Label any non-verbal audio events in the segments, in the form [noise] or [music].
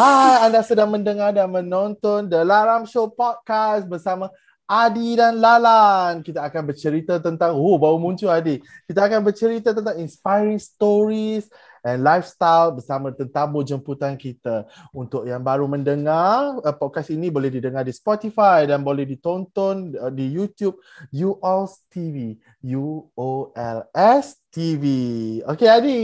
Hai, anda sedang mendengar dan menonton The Laram Show Podcast bersama Adi dan Lalan. Kita akan bercerita tentang, oh baru muncul Adi. Kita akan bercerita tentang inspiring stories and lifestyle bersama tetamu jemputan kita. Untuk yang baru mendengar, uh, podcast ini boleh didengar di Spotify dan boleh ditonton uh, di YouTube UOLS TV. U-O-L-S TV. Okey Adi,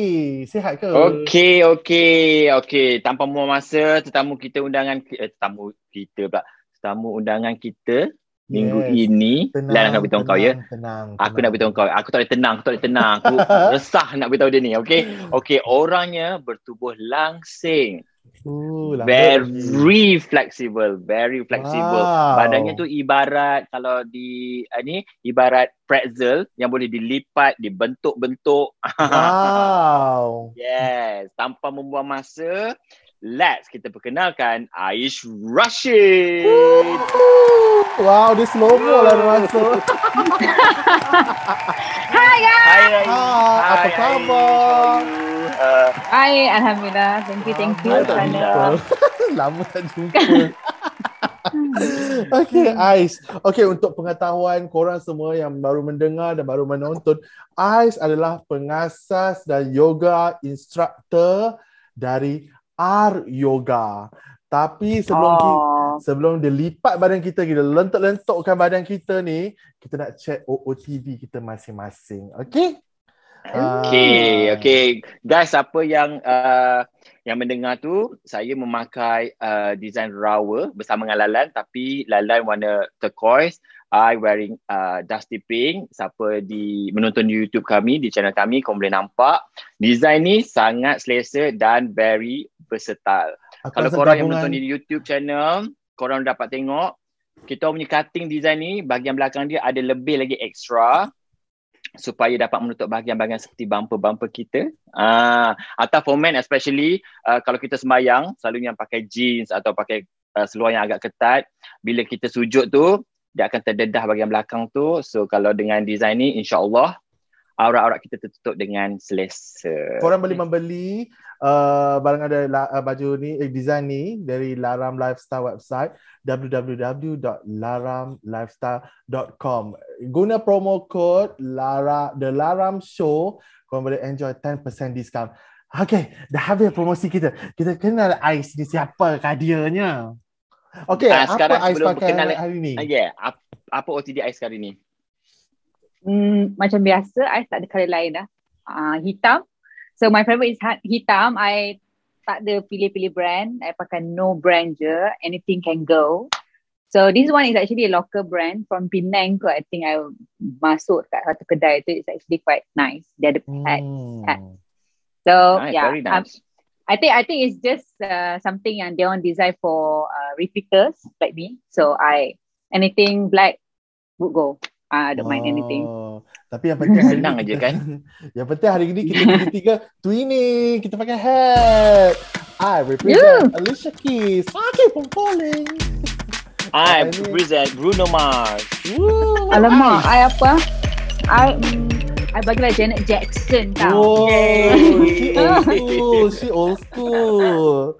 sihat ke? Okey, okey, okey. Tanpa membuang masa, tetamu kita undangan, eh, tetamu kita pula. Tetamu undangan kita minggu yes. ini tenang, Lan nak beritahu kau ya. Tenang, aku tenang. nak beritahu kau. Aku tak boleh tenang, aku tak boleh tenang. Aku [laughs] resah nak beritahu dia ni, okey? Okey, orangnya bertubuh langsing. Ooh, very flexible, very flexible. Wow. Badannya tu ibarat kalau di uh, ni ibarat pretzel yang boleh dilipat, dibentuk-bentuk. [laughs] Wow. yes, tanpa membuang masa, let's kita perkenalkan Aish Rashid. Wow, dia slow mo lah masuk. [laughs] Hai guys. Hai, hai. Hai, apa khabar? Uh, hai, Alhamdulillah. Thank you, thank you. Alhamdulillah. [laughs] Lama tak jumpa. [laughs] okay, Ais. Okay, untuk pengetahuan korang semua yang baru mendengar dan baru menonton, Ais adalah pengasas dan yoga instructor dari R Yoga. Tapi sebelum oh. kita, sebelum dia lipat badan kita, kita lentuk-lentukkan badan kita ni, kita nak check OOTD kita masing-masing. Okay? Okay, uh. okay. Guys, apa yang uh, yang mendengar tu, saya memakai uh, design rawa bersama dengan Lalan. Tapi Lalan warna turquoise. I wearing uh, dusty pink. Siapa di menonton di YouTube kami, di channel kami, kau boleh nampak. Design ni sangat selesa dan very versatile. Akan Kalau korang yang menonton di YouTube channel, korang dapat tengok kita punya cutting design ni bahagian belakang dia ada lebih lagi extra supaya dapat menutup bahagian-bahagian seperti bumper-bumper kita. Ah, uh, atau for men especially uh, kalau kita sembahyang selalu yang pakai jeans atau pakai uh, seluar yang agak ketat, bila kita sujud tu dia akan terdedah bahagian belakang tu. So kalau dengan design ni insya-Allah aurat-aurat kita tertutup dengan selesa. Korang boleh membeli uh, barang ada uh, baju ni eh, design ni dari Laram Lifestyle website www.laramlifestyle.com. Guna promo code Lara The Laram Show korang boleh enjoy 10% discount. Okay, dah habis promosi kita. Kita kenal Ais ni siapa kadianya. Okay, uh, apa Ais pakai hari ni? Uh, yeah, apa, apa OTD Ais hari ni? Hmm, macam biasa, Ais tak ada colour lain dah. Uh, hitam. So my favorite is hitam. I tak ada pilih-pilih brand. I pakai no brand je. Anything can go. So this one is actually a local brand from Penang kot. I think I masuk kat satu kedai tu. It's actually quite nice. Dia ada hat. Hmm. So nice, yeah. Very nice. Um, I think I think it's just uh, something yang dia orang design for uh, repeaters like me. So I anything black would go. Uh, I don't oh, mind anything. Oh, tapi yang penting hari [laughs] senang aja kan. [laughs] yang penting hari ini kita [laughs] tiga twinning, kita pakai hat. I represent yeah. Alicia Keys. Fucking from falling. I represent Bruno Mars. Woo, Alamak, I apa? I I bagilah Janet Jackson tau. Oh, [laughs] she old school. She old school.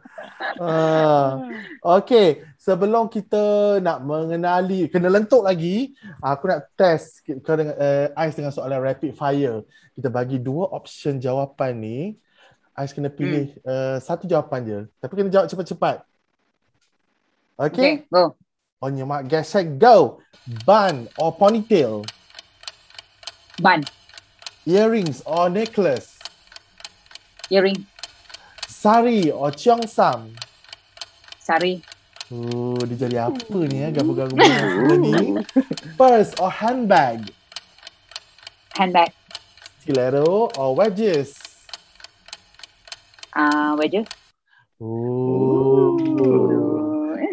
Uh, okay, sebelum kita nak mengenali, kena lentuk lagi, aku nak test ke dengan uh, Ais dengan soalan rapid fire. Kita bagi dua option jawapan ni. Ais kena pilih hmm. uh, satu jawapan je. Tapi kena jawab cepat-cepat. Okay? okay, go. On your mark, get set, go. Bun or ponytail? Bun. Earrings or necklace? Earring. Sari or Cheongsam? Sari. Oh, dia jadi apa ni ya? Gabung-gabung semua ni. [laughs] Purse or handbag? Handbag. Stiletto or wedges? Ah, uh, wedges. Oh.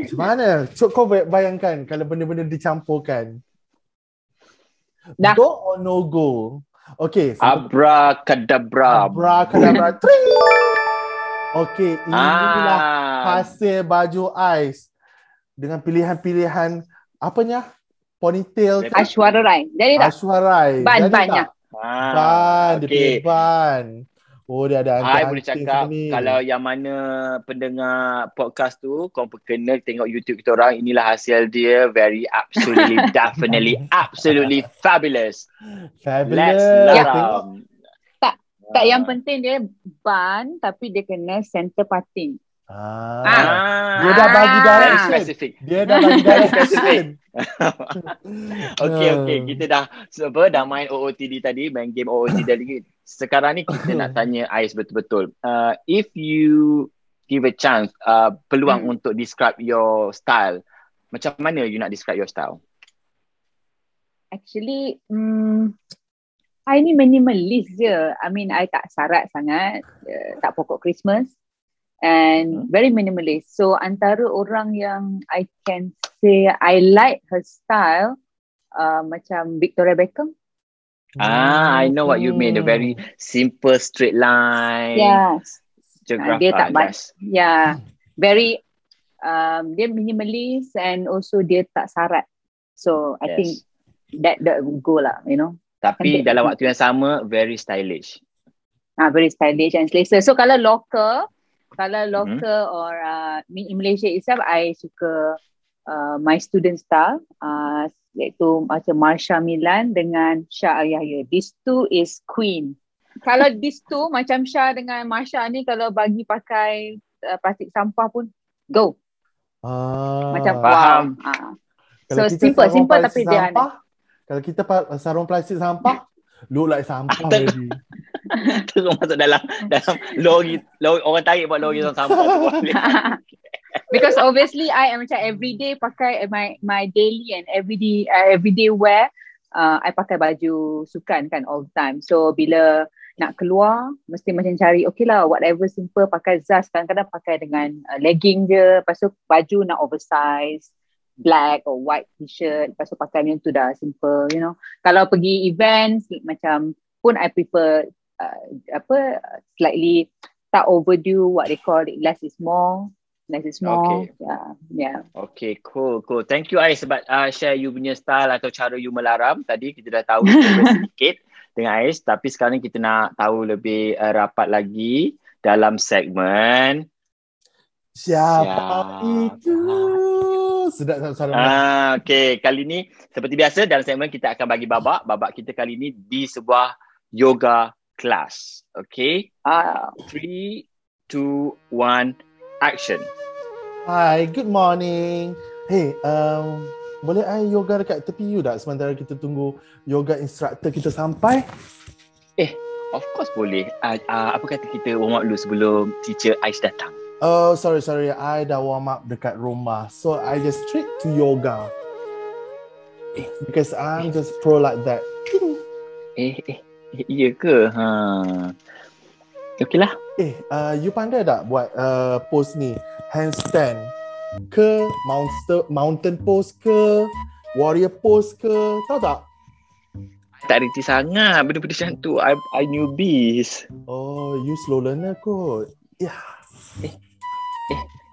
Macam mana? Cuk kau bayangkan kalau benda-benda dicampurkan. Dah. Go or no go? Okay. So Abracadabra. Abracadabra. [laughs] okay. Inilah ah. hasil baju ais. Dengan pilihan-pilihan apanya? Ponytail. Ashwara Rai. Jadi tak? Ashwara Rai. Ban, bannya. Ah, ban. Okay. Dia ban. Oh dia ada I boleh cakap sini. kalau yang mana pendengar podcast tu kau kena tengok YouTube kita orang inilah hasil dia very absolutely [laughs] definitely absolutely fabulous. Fabulous. Let's Tengok. laram. Tak yang penting dia ban tapi dia kena center parting. Ah. Ah, Dia dah bagi Ah. very direction. specific. Dia dah bagi [laughs] direction. [laughs] Okay, okay. Kita dah apa, dah main OOTD tadi, main game OOTD tadi. [laughs] Sekarang ni kita nak tanya Ais betul-betul. Uh, if you give a chance, uh, peluang Hmm. untuk describe your style, macam mana you nak describe your style? Actually, hmm, I ni minimalist je. I mean, I tak sarat sangat. Uh, tak pokok Christmas. And very minimalist. So, antara orang yang I can say I like her style, uh, macam Victoria Beckham. Ah, I know what you mean. The Hmm. very simple straight line. Yes. Geograph, dia tak ah, ba- yes. Yeah. Very, um, dia minimalist and also dia tak sarat. So, I Yes. think that that would go lah, you know. Tapi Cantik. dalam waktu yang sama, very stylish. Ah, very stylish and selesa. So kalau local, kalau Mhm. local or uh, in in Malaysia itself, I suka uh, my student style. Uh, iaitu macam Marsha Milan dengan Shah Yahya. These two is queen. Kalau these two macam Shah dengan Marsha ni kalau bagi pakai uh, plastik sampah pun go. Ah. Macam Faham. wow. Ah. Kalau So, kita simple, simple tapi dia sampah, Kalau kita pa- sarung plastik sampah, look like sampah. [laughs] [laughs] Terus masuk dalam dalam lori, lori orang tarik buat lori orang sampah. [laughs] Because obviously I am macam everyday pakai my my daily and everyday uh, everyday wear uh, I pakai baju sukan kan all the time. So bila nak keluar mesti macam cari okay lah whatever simple pakai Zaz kadang-kadang pakai dengan uh, legging je lepas tu baju nak oversize black or white t-shirt lepas tu pakai macam tu dah simple you know kalau pergi events macam pun I prefer uh, apa slightly tak overdo what they call it less is more less is more Okay. yeah yeah Okay, cool, cool. Thank you Ais sebab uh, share you punya style atau cara you melaram. Tadi kita dah tahu [laughs] sedikit dengan Ais. Tapi sekarang kita nak tahu lebih uh, rapat lagi dalam segmen. Siapa Siapa? itu? Sedap suara. Ah, okay, kali ni seperti biasa dalam segmen kita akan bagi babak. Babak kita kali ni di sebuah yoga class. Okay, ah three, two, one, action. Hi, good morning. Hey, um, boleh I yoga dekat tepi you tak sementara kita tunggu yoga instructor kita sampai? Of course boleh. Uh, uh, apa kata kita warm up dulu sebelum teacher Ais datang? Oh, sorry, sorry. I dah warm up dekat rumah. So, I just straight to yoga. Because I'm just pro like that. Eh, eh, eh iya ke? Ha. Okey lah. Eh, uh, you pandai tak buat uh, pose ni? Handstand ke mountain, mountain pose ke warrior pose ke? Tahu tak? Tak reti sangat benda-benda macam tu. I, I newbies. Oh, you slow learner kot. Yeah.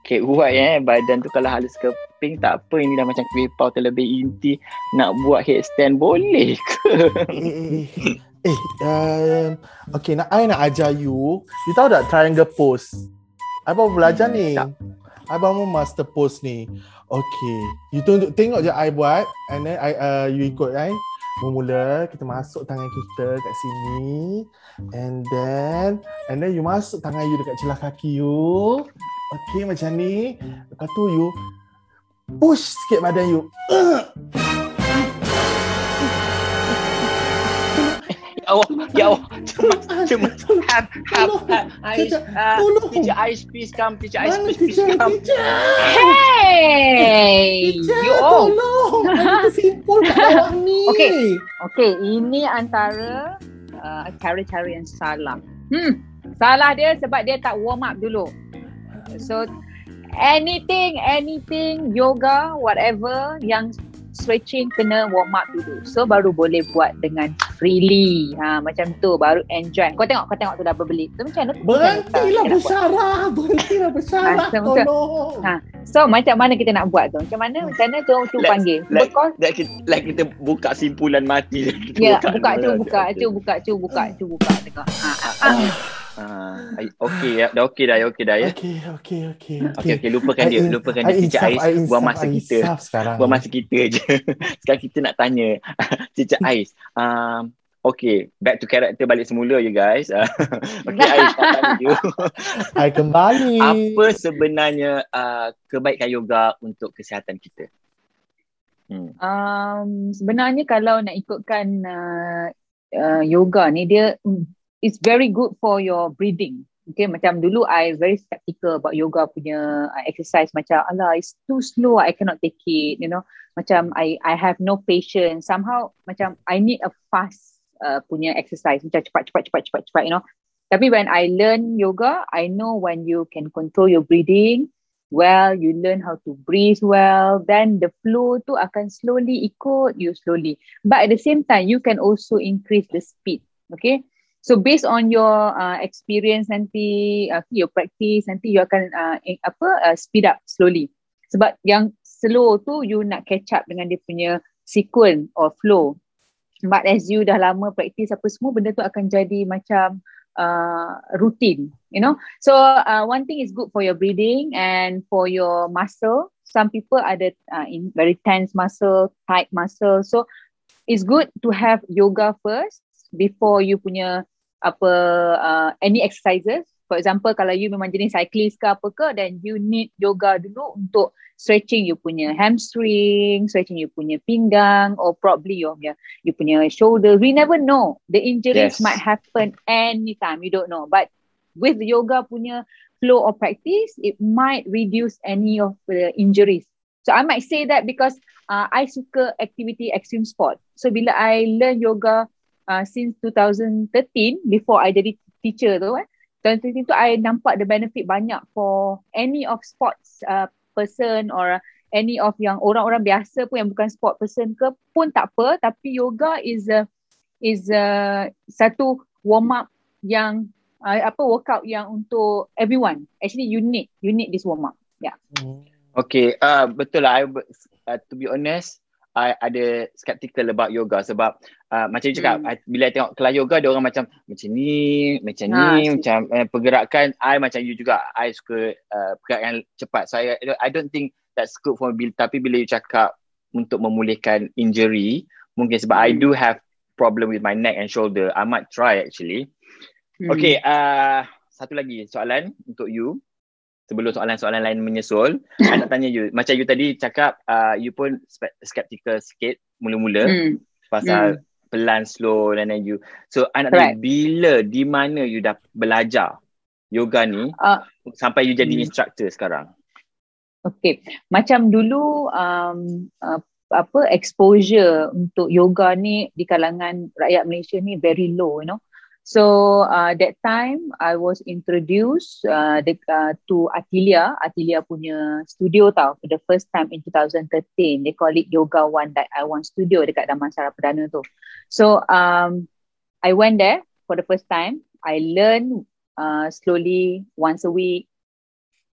Okay, buat eh. Badan tu kalau halus keping tak apa. Ini dah macam kuih pau terlebih inti. Nak buat headstand boleh ke? Eh, um, okay, nak I nak ajar you. You tahu tak triangle pose? I baru belajar Hmm, ni. tak. I baru master pose ni. Okay, you tengok, tengok je I buat and then I, uh, you ikut I. Mula kita masuk tangan kita kat sini and then and then you masuk tangan you dekat celah kaki you. Okay, macam ni. Lepas tu you push sikit badan you. Ya [clears throat] Allah, ya Allah. Cemas, cemas. Hap, hap. Ais, Teacher, uh, tolong. teacher Ais, please come. Teacher Ais, Mana please, please come. Hey Teacher, you all tolong! Ada [laughs] simpul kat bawah ni. Okay. Okay, ini antara uh, cara-cara yang salah. Hmm, salah dia sebab dia tak warm up dulu. So, anything, anything, yoga, whatever yang stretching kena warm up dulu. So, baru boleh buat dengan freely. Ha, macam tu, baru enjoy. Kau tengok, kau tengok tu dah berbelit. Tu macam mana? tu Berhentilah bersyarah. Berhentilah bersyarah. Ah, betul. Tolong. Ha. So, macam mana kita nak buat tu? Macam mana? Macam mana tu? Tu panggil. let's- Because Like kita, like kita buka simpulan mati. Ya, [laughs] buka dulu tu, buka tu, buka tu, buka tu, buka. Tengok. Ha, ha, ha. Uh, okay ya, dah okay dah, okay dah ya. Okay, okay, okay. Okay, okay, lupakan dia, lupakan dia. Teacher Ais, buang masa kita. Buang masa kita je. [laughs] Sekarang kita nak tanya. [laughs] Teacher Ais, um, okay, back to character balik semula you guys. [laughs] okay, Ais, nak tanya you. Hai kembali. Apa sebenarnya uh, kebaikan yoga untuk kesihatan kita? Hmm. Um, sebenarnya kalau nak ikutkan uh, uh, yoga ni, dia it's very good for your breathing. Okay, macam dulu I very skeptical about yoga punya uh, exercise. Macam Allah it's too slow. I cannot take it you know. Macam I I have no patience. Somehow macam I need a fast uh, punya exercise. Macam cepat cepat cepat cepat cepat you know. Tapi when I learn yoga I know when you can control your breathing well you learn how to breathe well then the flow tu akan slowly ikut you slowly. But at the same time you can also increase the speed. Okay So based on your uh, experience nanti, uh, your practice nanti you akan uh, apa uh, speed up slowly. Sebab yang slow tu you nak catch up dengan dia punya sequence or flow. But as you dah lama practice apa semua benda tu akan jadi macam uh, routine, you know. So uh, one thing is good for your breathing and for your muscle. Some people ada uh, in very tense muscle, tight muscle. So it's good to have yoga first before you punya apa uh, any exercises. For example kalau you memang jenis cyclist ke apa ke then you need yoga dulu untuk stretching you punya hamstring stretching you punya pinggang or probably your punya you punya shoulder. We never know. The injuries yes. might happen anytime. You don't know. But with yoga punya flow of practice it might reduce any of the injuries. So i might say that because uh, i suka activity extreme sport. So bila i learn yoga uh, since 2013 before I jadi teacher tu. Eh, 2013 tu I nampak the benefit banyak for any of sports uh, person or any of yang orang-orang biasa pun yang bukan sport person ke pun tak apa. Tapi yoga is a is a satu warm up yang uh, apa workout yang untuk everyone. Actually you need you need this warm up. Yeah. Okay uh, betul lah. I, uh, to be honest I ada skeptical about yoga sebab uh, macam you cakap hmm. bila I tengok kelas yoga dia orang macam macam ni macam ha, ni si. macam uh, pergerakan I macam you juga I suka uh, pergerakan cepat so I, I don't think that's good for me tapi bila you cakap untuk memulihkan injury mungkin sebab hmm. I do have problem with my neck and shoulder I might try actually hmm. okay uh, satu lagi soalan untuk you sebelum soalan-soalan lain menyusul [coughs] I nak tanya you macam you tadi cakap uh, you pun skeptical sikit mula-mula hmm. pasal hmm. pelan slow dan then you so I nak tanya bila di mana you dah belajar yoga ni uh, sampai you jadi hmm. instructor sekarang Okay, macam dulu um, uh, apa exposure untuk yoga ni di kalangan rakyat Malaysia ni very low you know So uh, that time I was introduced uh, the, uh, to Atilia, Atilia punya studio tau for the first time in 2013. They call it Yoga One That I Want Studio dekat Damansara Perdana tu. So um, I went there for the first time. I learn uh, slowly once a week.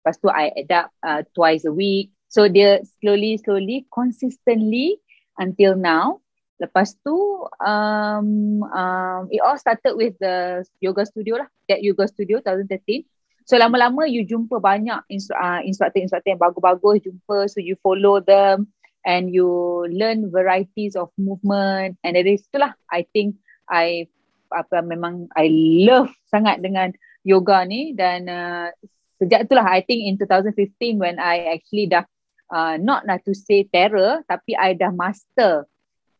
Lepas tu I adapt uh, twice a week. So dia slowly, slowly, consistently until now Lepas tu, um, um, it all started with the yoga studio lah. That yoga studio 2013. So lama-lama you jumpa banyak uh, instructor-instructor yang bagus-bagus jumpa. So you follow them and you learn varieties of movement. And dari itulah I think I apa memang I love sangat dengan yoga ni. Dan uh, sejak itulah I think in 2015 when I actually dah uh, not not to say terror tapi I dah master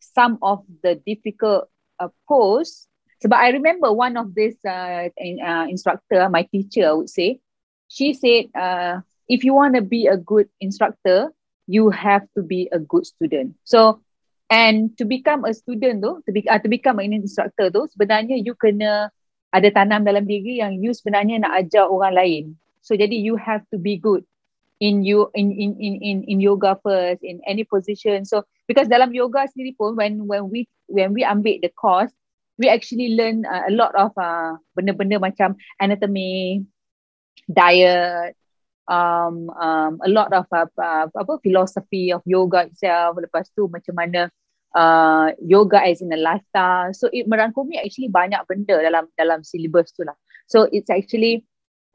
some of the difficult uh, pose sebab I remember one of this uh, in, uh, instructor my teacher I would say she said uh, if you want to be a good instructor you have to be a good student. So and to become a student tu to, be, uh, to become an instructor tu sebenarnya you kena ada tanam dalam diri yang you sebenarnya nak ajar orang lain. So jadi you have to be good in you in in in in in yoga first in any position. So because dalam yoga sendiri pun when when we when we ambil the course we actually learn uh, a lot of uh, benda-benda macam anatomy diet um um a lot of uh, uh, apa philosophy of yoga itself. Lepas tu macam mana uh, yoga as in a lifestyle. So it merangkumi actually banyak benda dalam dalam syllabus tu lah. So it's actually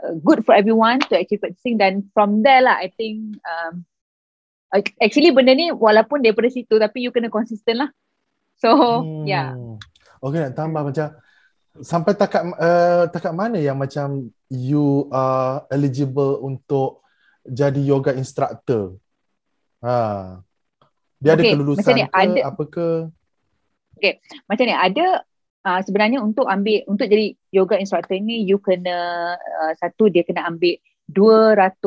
uh, good for everyone to actually practicing. Dan from there lah I think um, actually benda ni walaupun daripada situ tapi you kena consistent lah. So hmm. yeah. Okay nak tambah macam sampai takat uh, takat mana yang macam you are eligible untuk jadi yoga instructor? Ha. Dia okay, ada kelulusan ke ada, apa ke? Okay, macam ni ada uh, sebenarnya untuk ambil untuk jadi yoga instructor ni you kena uh, satu dia kena ambil 200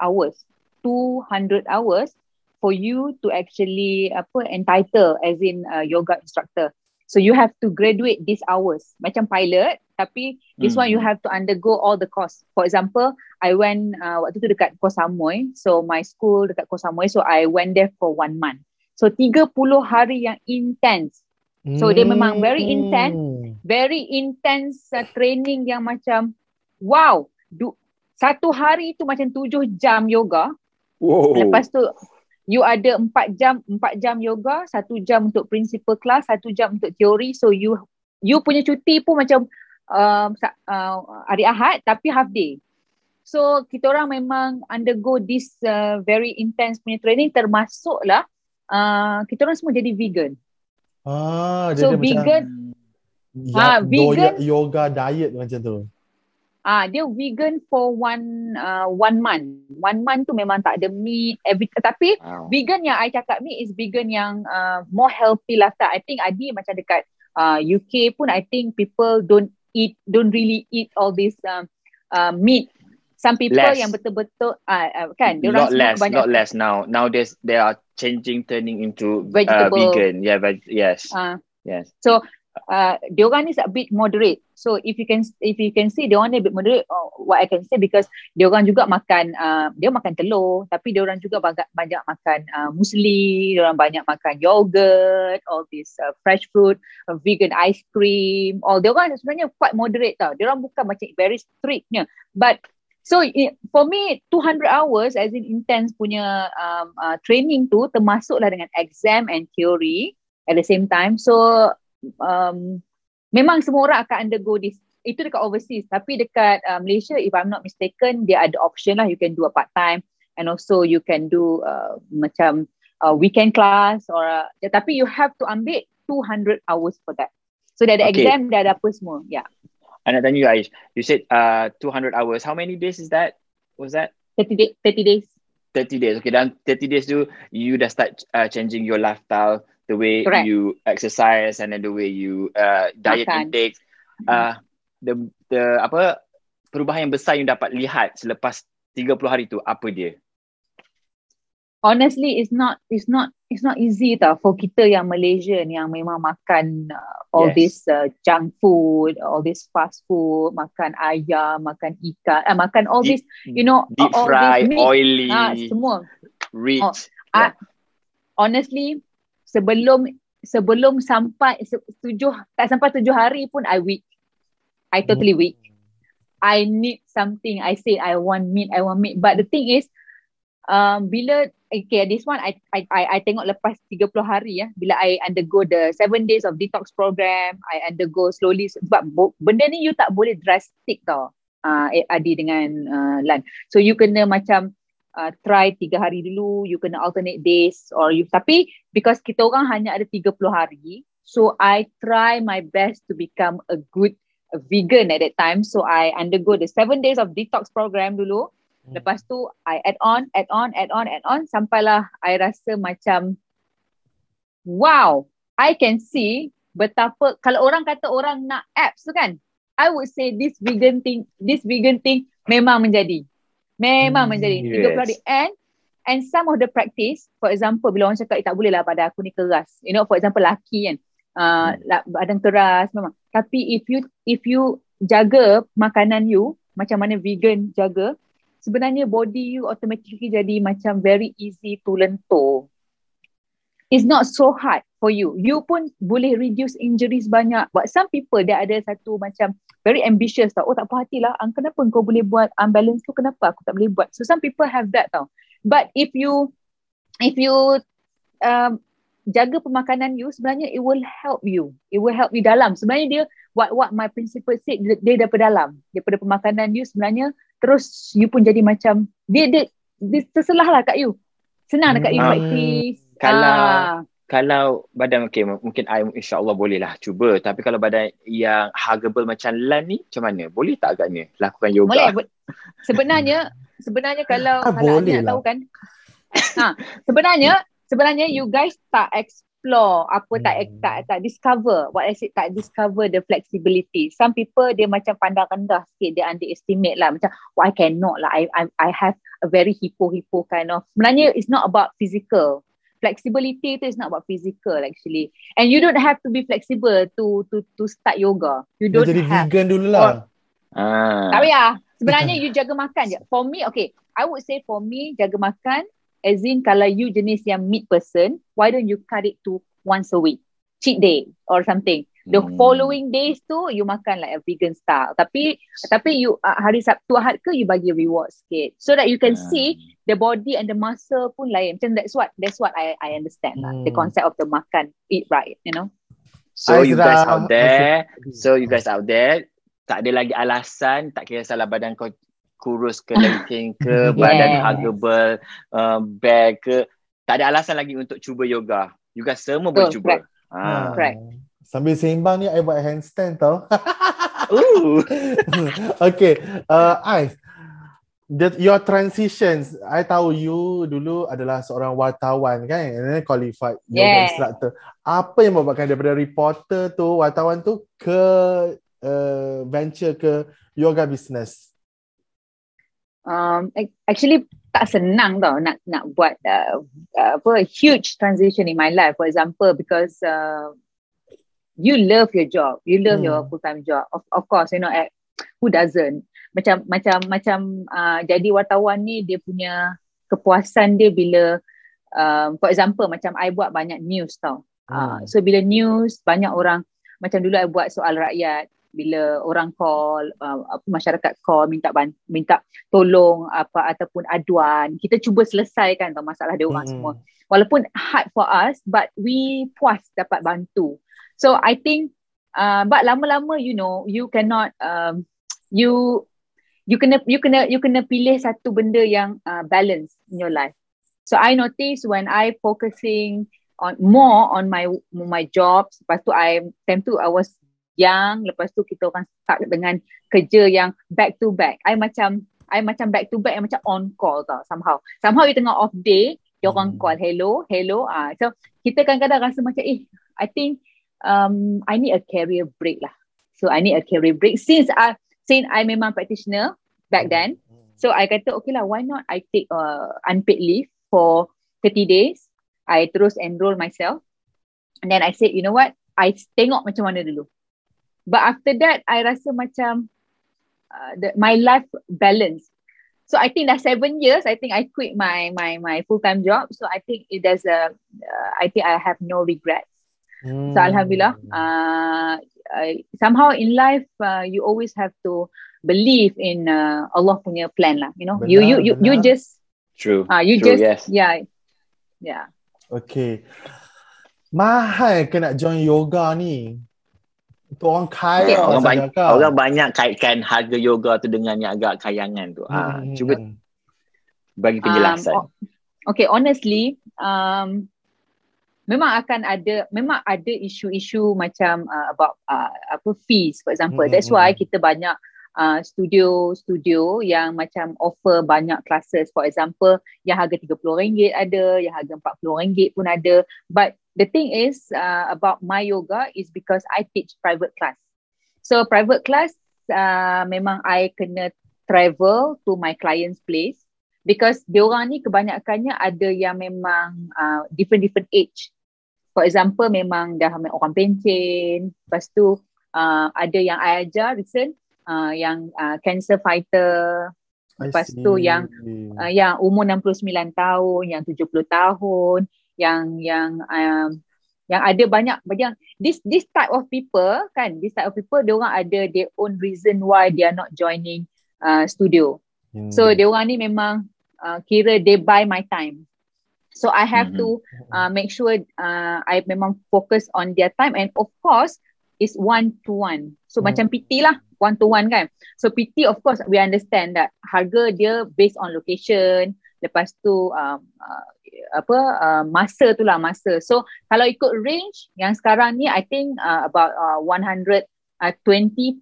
hours 200 hours for you to actually apa entitle as in uh, yoga instructor so you have to graduate these hours macam pilot tapi this hmm. one you have to undergo all the course for example i went uh, waktu tu dekat Koh Samui so my school dekat Koh Samui so i went there for one month so 30 hari yang intense So dia memang very hmm. intense, very intense uh, training yang macam wow. Du- satu hari tu macam tujuh jam yoga. Wow. Lepas tu you ada empat jam, empat jam yoga, satu jam untuk principal class, satu jam untuk teori. So you you punya cuti pun macam um, uh, hari Ahad tapi half day. So kita orang memang undergo this uh, very intense punya training termasuklah uh, kita orang semua jadi vegan. Ah, so vegan ya, ha, vegan yoga diet macam tu. Ah, dia vegan for one uh, one month. One month tu memang tak ada meat every tapi wow. vegan yang I cakap ni is vegan yang uh, more healthy lah tak. I think Adi macam dekat uh, UK pun I think people don't eat don't really eat all this um, uh, meat some people less. yang betul-betul uh, uh, kan dia orang not less banyak not less now nowadays they are changing turning into uh, vegan yeah veg- yes uh, yes so uh, dia ni a bit moderate. So if you can if you can see dia orang ni a bit moderate oh, what i can say because dia orang juga makan uh, dia makan telur tapi dia orang juga banyak banyak makan uh, muesli dia orang banyak makan yogurt all this uh, fresh fruit uh, vegan ice cream all dia orang sebenarnya quite moderate tau. Dia orang bukan macam very strictnya. But So for me 200 hours as in intense punya um, uh, training tu termasuklah dengan exam and theory at the same time. So um, memang semua orang akan undergo this. Itu dekat overseas tapi dekat uh, Malaysia if I'm not mistaken dia ada option lah you can do a part time and also you can do uh, macam uh, weekend class or uh, tapi you have to ambil 200 hours for that. So dia ada okay. exam dia ada apa semua. Yeah. I nak tanya you Aish, you said uh 200 hours. How many days is that? Was that? 30 day, 30 days. 30 days. Okay, dan 30 days tu you dah start uh, changing your lifestyle, the way Correct. you exercise and then the way you uh diet Makan. intake. Uh the the apa perubahan yang besar yang dapat lihat selepas 30 hari tu apa dia? honestly it's not it's not it's not easy tau for kita yang Malaysian yang memang makan uh, all yes. this uh, junk food all this fast food makan ayam makan ikan uh, makan all deep, this you know deep all fry this meat, oily uh, semua rich oh, yeah. uh, honestly sebelum sebelum sampai tujuh tak sampai tujuh hari pun I weak. I totally weak. I need something. I say I want meat I want meat. But the thing is um, bila okay this one I, I I I tengok lepas 30 hari ya bila I undergo the 7 days of detox program I undergo slowly sebab benda ni you tak boleh drastic tau uh, Adi dengan uh, Lan. So you kena macam uh, try 3 hari dulu you kena alternate days or you tapi because kita orang hanya ada 30 hari so I try my best to become a good a vegan at that time so I undergo the 7 days of detox program dulu Hmm. Lepas tu I add on, add on, add on, add on sampailah I rasa macam wow, I can see betapa kalau orang kata orang nak apps tu kan. I would say this vegan thing, this vegan thing memang menjadi. Memang hmm, menjadi. Yes. 30 hari and and some of the practice, for example bila orang cakap eh, tak boleh lah pada aku ni keras. You know for example laki kan. Uh, hmm. badan keras memang. Tapi if you if you jaga makanan you macam mana vegan jaga sebenarnya body you automatically jadi macam very easy to lentur. It's not so hard for you. You pun boleh reduce injuries banyak. But some people dia ada satu macam very ambitious tau. Oh tak puas hati lah. Ah, kenapa kau boleh buat unbalance tu? Kenapa aku tak boleh buat? So some people have that tau. But if you if you um, jaga pemakanan you sebenarnya it will help you. It will help you dalam. Sebenarnya dia what what my principal said dia, dia daripada dalam. Daripada pemakanan you sebenarnya terus you pun jadi macam dia dia, dia terselah lah kat you. Senang dekat you Hmm. practice. Kalau Ah. Kalau badan okay, mungkin I insyaAllah boleh lah cuba. Tapi kalau badan yang huggable macam Lan ni, macam mana? Boleh tak agaknya lakukan yoga? Boleh. Bo- sebenarnya sebenarnya [laughs] kalau Ah, kalau boleh lah. tahu kan. ha, sebenarnya sebenarnya you guys tak explore apa tak Hmm. tak tak discover what I said tak discover the flexibility. Some people dia macam pandang rendah sikit dia underestimate lah macam oh, I cannot lah I I I have a very hippo hippo kind of. Sebenarnya it's not about physical. Flexibility tu is not about physical actually. And you don't have to be flexible to to to start yoga. You Dia don't jadi have vegan dulu lah. Ah. tak payah. Sebenarnya you jaga makan je. For me, okay. I would say for me, jaga makan as in kalau you jenis yang meat person, why don't you cut it to once a week? Cheat day or something. The Hmm. following days tu, you makan like a vegan style. Tapi tapi you uh, hari Sabtu Ahad ke, you bagi reward sikit. So that you can Ah. see the body and the muscle pun lain. Macam that's what that's what I I understand lah. The Hmm. concept of the makan, eat right, you know. So you guys out there, so you guys out there, tak ada lagi alasan, tak kira salah badan kau kurus ke lengking ke, [laughs] badan Yes. huggable, um, bag ke, tak ada alasan lagi untuk cuba yoga. You guys semua boleh Betul, cuba. correct. Ah. Correct. Sambil seimbang ni, I buat handstand tau. Ooh. [laughs] okay, uh, Ais, the, your transitions, I tahu you dulu adalah seorang wartawan kan, and then qualified yoga Yeah. instructor. Apa yang membuatkan daripada reporter tu, wartawan tu ke uh, venture ke yoga business? um, ac- actually tak senang tau nak nak buat uh, uh, apa huge transition in my life for example because uh, you love your job you love Hmm. your full time job of, of course you know eh, who doesn't macam macam macam uh, jadi wartawan ni dia punya kepuasan dia bila um, for example macam I buat banyak news tau uh, Hmm. so bila news banyak orang macam dulu I buat soal rakyat bila orang call uh, apa masyarakat call minta ban- minta tolong apa ataupun aduan kita cuba selesaikan tau masalah dia orang Mm-mm. semua walaupun hard for us but we puas dapat bantu so i think uh, but lama-lama you know you cannot um, you you kena you kena you kena pilih satu benda yang uh, balance in your life so i notice when i focusing on more on my my jobs lepas tu i time tu i was young lepas tu kita orang start dengan kerja yang back to back i macam I macam back to back yang macam on call tau somehow. Somehow you tengah off day, dia orang Hmm. call hello, hello. Ah, so kita kadang-kadang rasa macam eh I think um I need a career break lah. So I need a career break since I since I memang practitioner back then. So I kata okay lah why not I take uh, unpaid leave for 30 days. I terus enroll myself. And then I said you know what I tengok macam mana dulu. But after that I rasa macam uh, the, my life balance. So I think dah seven years. I think I quit my my my full time job. So I think it there's a. Uh, I think I have no regrets. Hmm. So alhamdulillah. Uh, I, somehow in life, uh, you always have to believe in uh, Allah punya plan lah. You know, you you you you Benar, just True. uh, you True, just yes. yeah yeah. Okay. Mahal ke nak join yoga ni? Untuk orang kaya Okay. Orang banyak, kau. orang banyak kaitkan harga yoga tu dengan yang agak kayangan tu. Ah, Hmm, cuba hmm. bagi penjelasan. Um, okay, honestly, um, memang akan ada, memang ada isu-isu macam uh, about uh, apa fees, for example. Mm, That's why kita banyak uh, studio-studio yang macam offer banyak classes. For example, yang harga RM30 ada, yang harga RM40 pun ada. But the thing is uh, about my yoga is because I teach private class. So private class uh, memang I kena travel to my client's place because diorang ni kebanyakannya ada yang memang uh, different different age. For example memang dah orang pencen, lepas tu uh, ada yang I ajar recent uh, yang uh, cancer fighter, lepas tu yang uh, yang umur 69 tahun, yang 70 tahun, yang yang um, yang ada banyak banyak this this type of people kan this type of people dia orang ada their own reason why they are not joining uh, studio Hmm. so dia orang ni memang uh, kira they buy my time So I have mm-hmm. to uh, make sure uh, I memang focus on their time and of course is one to one. So mm. macam PT lah one to one kan. So PT of course we understand that harga dia based on location. Lepas tu um, uh, apa uh, masa tu lah masa. So kalau ikut range yang sekarang ni I think uh, about uh, 120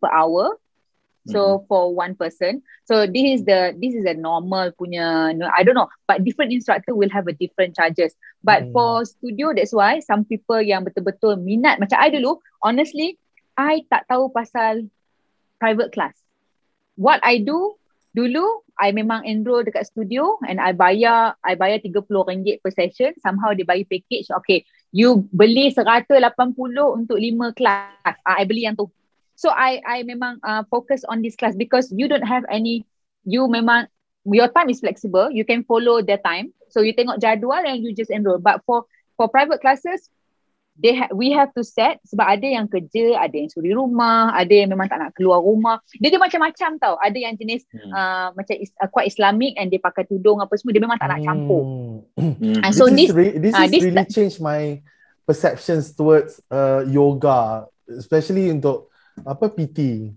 per hour. So mm. for one person. So this is the this is a normal punya I don't know but different instructor will have a different charges. But mm. for studio that's why some people yang betul-betul minat macam I dulu honestly I tak tahu pasal private class. What I do dulu I memang enroll dekat studio and I bayar I bayar RM30 per session somehow dia bagi package okay you beli RM180 untuk 5 kelas uh, I beli yang tu so I I memang uh, focus on this class because you don't have any you memang your time is flexible you can follow their time so you tengok jadual and you just enroll but for for private classes they ha- we have to set sebab ada yang kerja, ada yang suri rumah, ada yang memang tak nak keluar rumah. Dia dia macam-macam tau. Ada yang jenis hmm. uh, macam is, uh, quite Islamic and dia pakai tudung apa semua dia memang tak nak campur. Hmm. And so this, this, re- this uh, this really changed my perceptions towards uh, yoga especially untuk apa PT.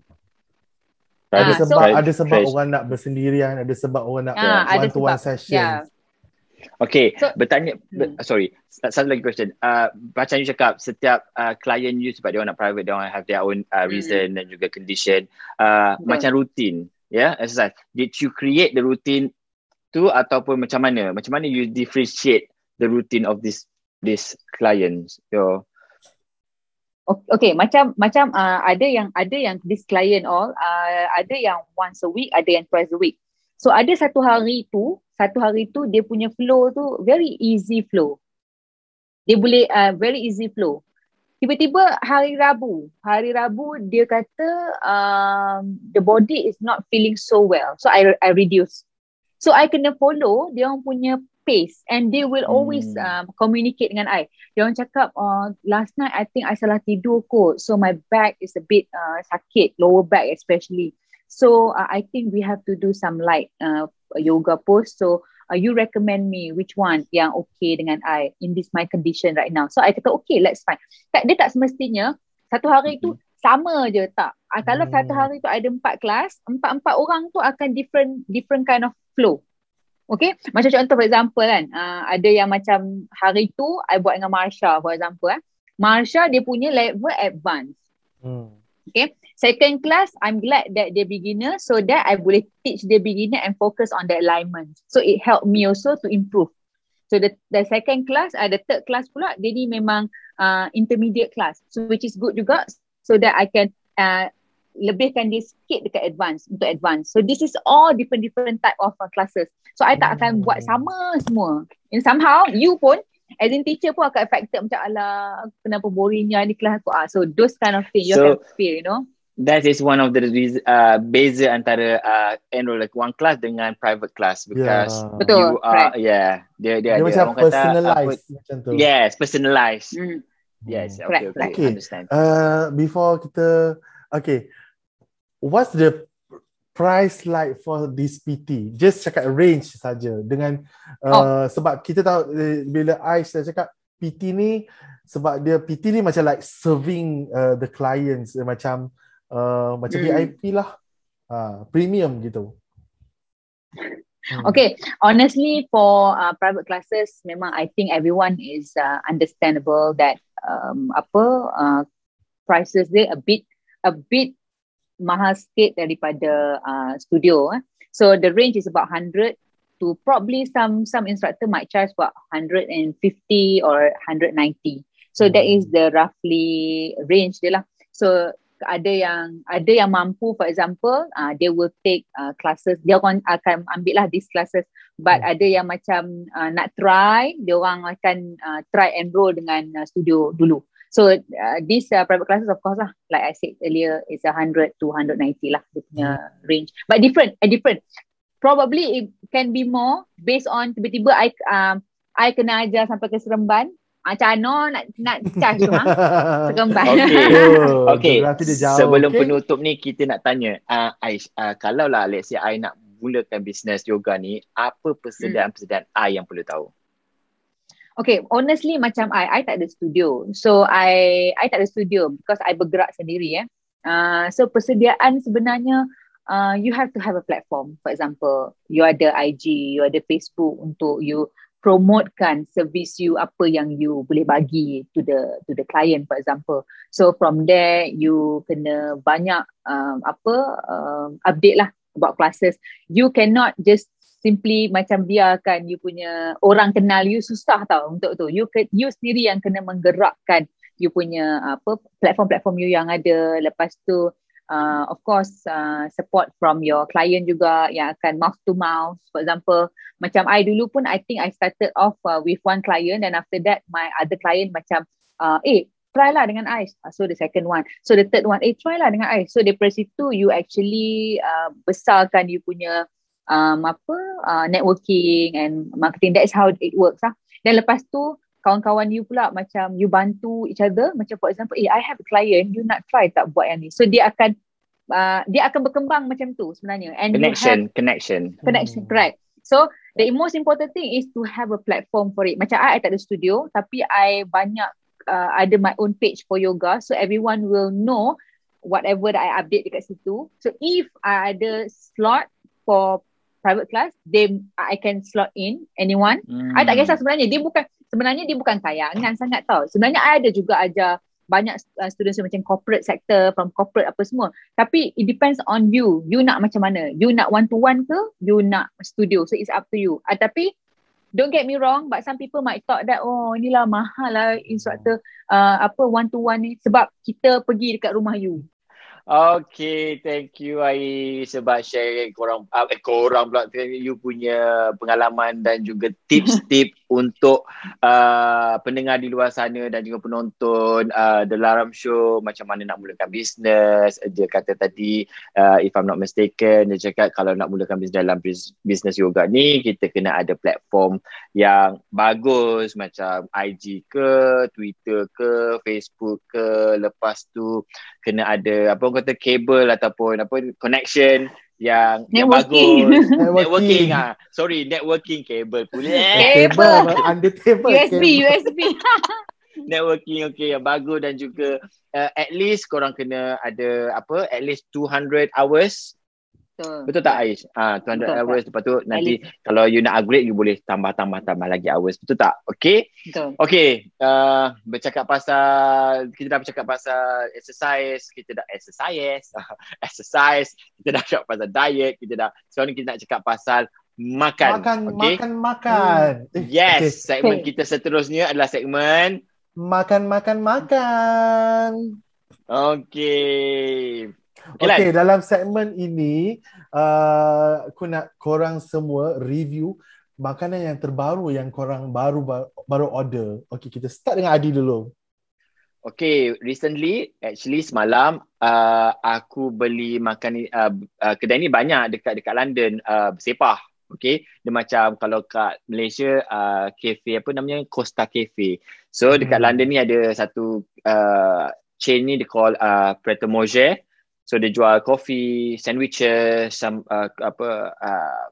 Ada uh, sebab so, ada sebab fresh. orang nak bersendirian, ada sebab orang nak uh, one to one session. Yeah. Okay, so, bertanya, hmm. sorry, satu lagi question. Uh, macam you cakap, setiap uh, client you sebab dia orang nak private, dia orang have their own uh, reason hmm. dan juga condition. Uh, macam rutin, yeah, exercise. Did you create the routine tu ataupun macam mana? Macam mana you differentiate the routine of this this clients? Your Okay, macam macam uh, ada yang ada yang this client all, uh, ada yang once a week, ada yang twice a week. So ada satu hari tu satu hari tu dia punya flow tu very easy flow. Dia boleh uh, very easy flow. Tiba-tiba hari Rabu, hari Rabu dia kata um, the body is not feeling so well. So I I reduce. So I kena follow dia orang punya pace and they will always hmm. um, communicate dengan I. Dia orang cakap uh, last night I think I salah tidur kot. So my back is a bit uh, sakit, lower back especially. So uh, I think we have to do some light uh, yoga pose. So uh, you recommend me which one yang okay dengan I in this my condition right now. So I kata okay let's find. Tak, dia tak semestinya satu hari tu mm-hmm. sama je tak. Uh, kalau hmm. satu hari tu ada empat kelas, empat-empat orang tu akan different different kind of flow. Okay, macam contoh for example kan, uh, ada yang macam hari tu I buat dengan Marsha for example eh. Marsha dia punya level advance. Hmm. Okay, Second class, I'm glad that they're beginner so that I boleh teach the beginner and focus on the alignment. So it helped me also to improve. So the the second class, uh, the third class pula, dia ni memang uh, intermediate class. So which is good juga so that I can uh, lebihkan dia sikit dekat advance, untuk advance. So this is all different-different type of uh, classes. So I tak akan buat sama semua. And somehow, you pun as in teacher pun akan affected macam ala kenapa boringnya ni kelas aku. Ah, so those kind of thing you so, can feel, you know that is one of the reason uh, beza antara uh, enroll like one class dengan private class because yeah. betul you are right. yeah dia dia, dia, dia macam personalized kata, macam tu yes personalized mm. yes okay right. okay, okay. understand uh, before kita okay what's the price like for this PT just cakap range saja dengan uh, oh. sebab kita tahu uh, bila I saya cakap PT ni sebab dia PT ni macam like serving uh, the clients uh, macam uh, macam hmm. VIP lah. Uh, premium gitu. Hmm. Okay, honestly for uh, private classes memang I think everyone is uh, understandable that um, apa uh, prices dia a bit a bit mahal sikit daripada uh, studio eh. So the range is about 100 to probably some some instructor might charge about 150 or 190. So that is the roughly range dia lah. So ada yang ada yang mampu for example uh, they will take uh, classes dia orang akan ambil lah these classes but hmm. ada yang macam uh, nak try dia orang akan uh, try enroll dengan uh, studio dulu so uh, this uh, private classes of course lah like I said earlier is 100 to 190 lah dia punya hmm. range but different uh, different probably it can be more based on tiba-tiba I um, I kena ajar sampai ke Seremban macam mana nak nak charge tu ha? Sekembang. Okay. okay. Sebelum okay. penutup ni kita nak tanya uh, Aish, uh, kalau lah let's say I nak mulakan bisnes yoga ni, apa persediaan-persediaan hmm. I yang perlu tahu? Okay, honestly macam I, I tak ada studio. So I I tak ada studio because I bergerak sendiri eh. Uh, so persediaan sebenarnya uh, you have to have a platform. For example, you ada IG, you ada Facebook untuk you promotekan servis you apa yang you boleh bagi to the to the client for example. So from there you kena banyak um, apa um, update lah about classes. You cannot just simply macam biarkan you punya orang kenal you susah tau untuk tu. You you sendiri yang kena menggerakkan you punya apa platform-platform you yang ada. Lepas tu uh, of course uh, support from your client juga yang akan mouth to mouth. For example, macam I dulu pun I think I started off uh, with one client and after that my other client macam uh, eh try lah dengan I. So the second one. So the third one, eh try lah dengan I. So daripada situ you actually uh, besarkan you punya um, apa uh, networking and marketing. That is how it works ah. Dan lepas tu kawan-kawan you pula macam you bantu each other. Macam for example eh I have a client. You nak try tak buat yang ni? So dia akan uh, dia akan berkembang macam tu sebenarnya. And connection connection. connection hmm. correct. So the most important thing is to have a platform for it. Macam I, I tak ada studio tapi I banyak uh, ada my own page for yoga. So everyone will know whatever that I update dekat situ. So if I ada slot for private class they I can slot in anyone. Hmm. I tak kisah sebenarnya dia bukan sebenarnya dia bukan kayangan sangat tau. Sebenarnya I ada juga ajar banyak uh, students macam corporate sector from corporate apa semua. Tapi it depends on you. You nak macam mana? You nak one to one ke? You nak studio? So it's up to you. Uh, tapi don't get me wrong but some people might thought that oh inilah mahal lah instructor uh, apa one to one ni. Sebab kita pergi dekat rumah you Okay, thank you Ai sebab share korang, uh, eh, korang pula you punya pengalaman dan juga tips-tips [laughs] untuk uh, pendengar di luar sana dan juga penonton uh, The Laram Show macam mana nak mulakan bisnes. Dia kata tadi, uh, if I'm not mistaken, dia cakap kalau nak mulakan bisnes dalam bisnes yoga ni, kita kena ada platform yang bagus macam IG ke, Twitter ke, Facebook ke, lepas tu kena ada apa orang kata kabel ataupun apa connection yang networking. yang bagus. [laughs] Networking. Ah. Sorry networking kabel pula. Kabel [laughs] under table USB cable. USB [laughs] networking okay yang bagus dan juga uh, at least korang kena ada apa at least 200 hours Betul. Betul tak Aish? Ah, 200 Betul, hours lepas tu nanti Ali. kalau you nak upgrade you boleh tambah tambah tambah lagi hours. Betul tak? Okay? Betul. Okay. Uh, bercakap pasal kita dah bercakap pasal exercise, kita dah exercise, [laughs] exercise, kita dah cakap pasal diet, kita dah sekarang ni kita nak cakap pasal makan. Makan, okay? makan, makan. Hmm. Yes, okay. segmen okay. kita seterusnya adalah segmen makan, makan, makan. Okay. Okay, okay dalam segmen ini uh, aku nak korang semua review makanan yang terbaru yang korang baru baru order. Okay, kita start dengan Adi dulu. Okay, recently, actually semalam uh, aku beli makan uh, uh, kedai ni banyak dekat dekat London, uh, Sepah. Okay, dia macam kalau kat Malaysia, uh, cafe apa namanya, Costa Cafe. So dekat hmm. London ni ada satu uh, chain ni dia call uh, Pret a Manger. So dia jual coffee, sandwiches, some uh, apa uh,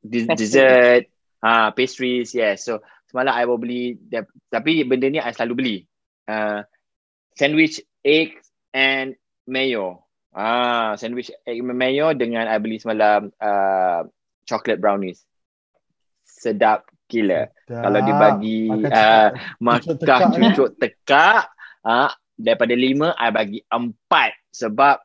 dessert, ah uh, pastries, yes. So semalam I will beli tapi benda ni I selalu beli. Uh, sandwich egg and mayo. Ah, sandwich egg and mayo dengan I beli semalam uh, chocolate brownies. Sedap gila. Sedap. Kalau dibagi uh, makan cucuk tekak, ah uh, daripada lima I bagi empat sebab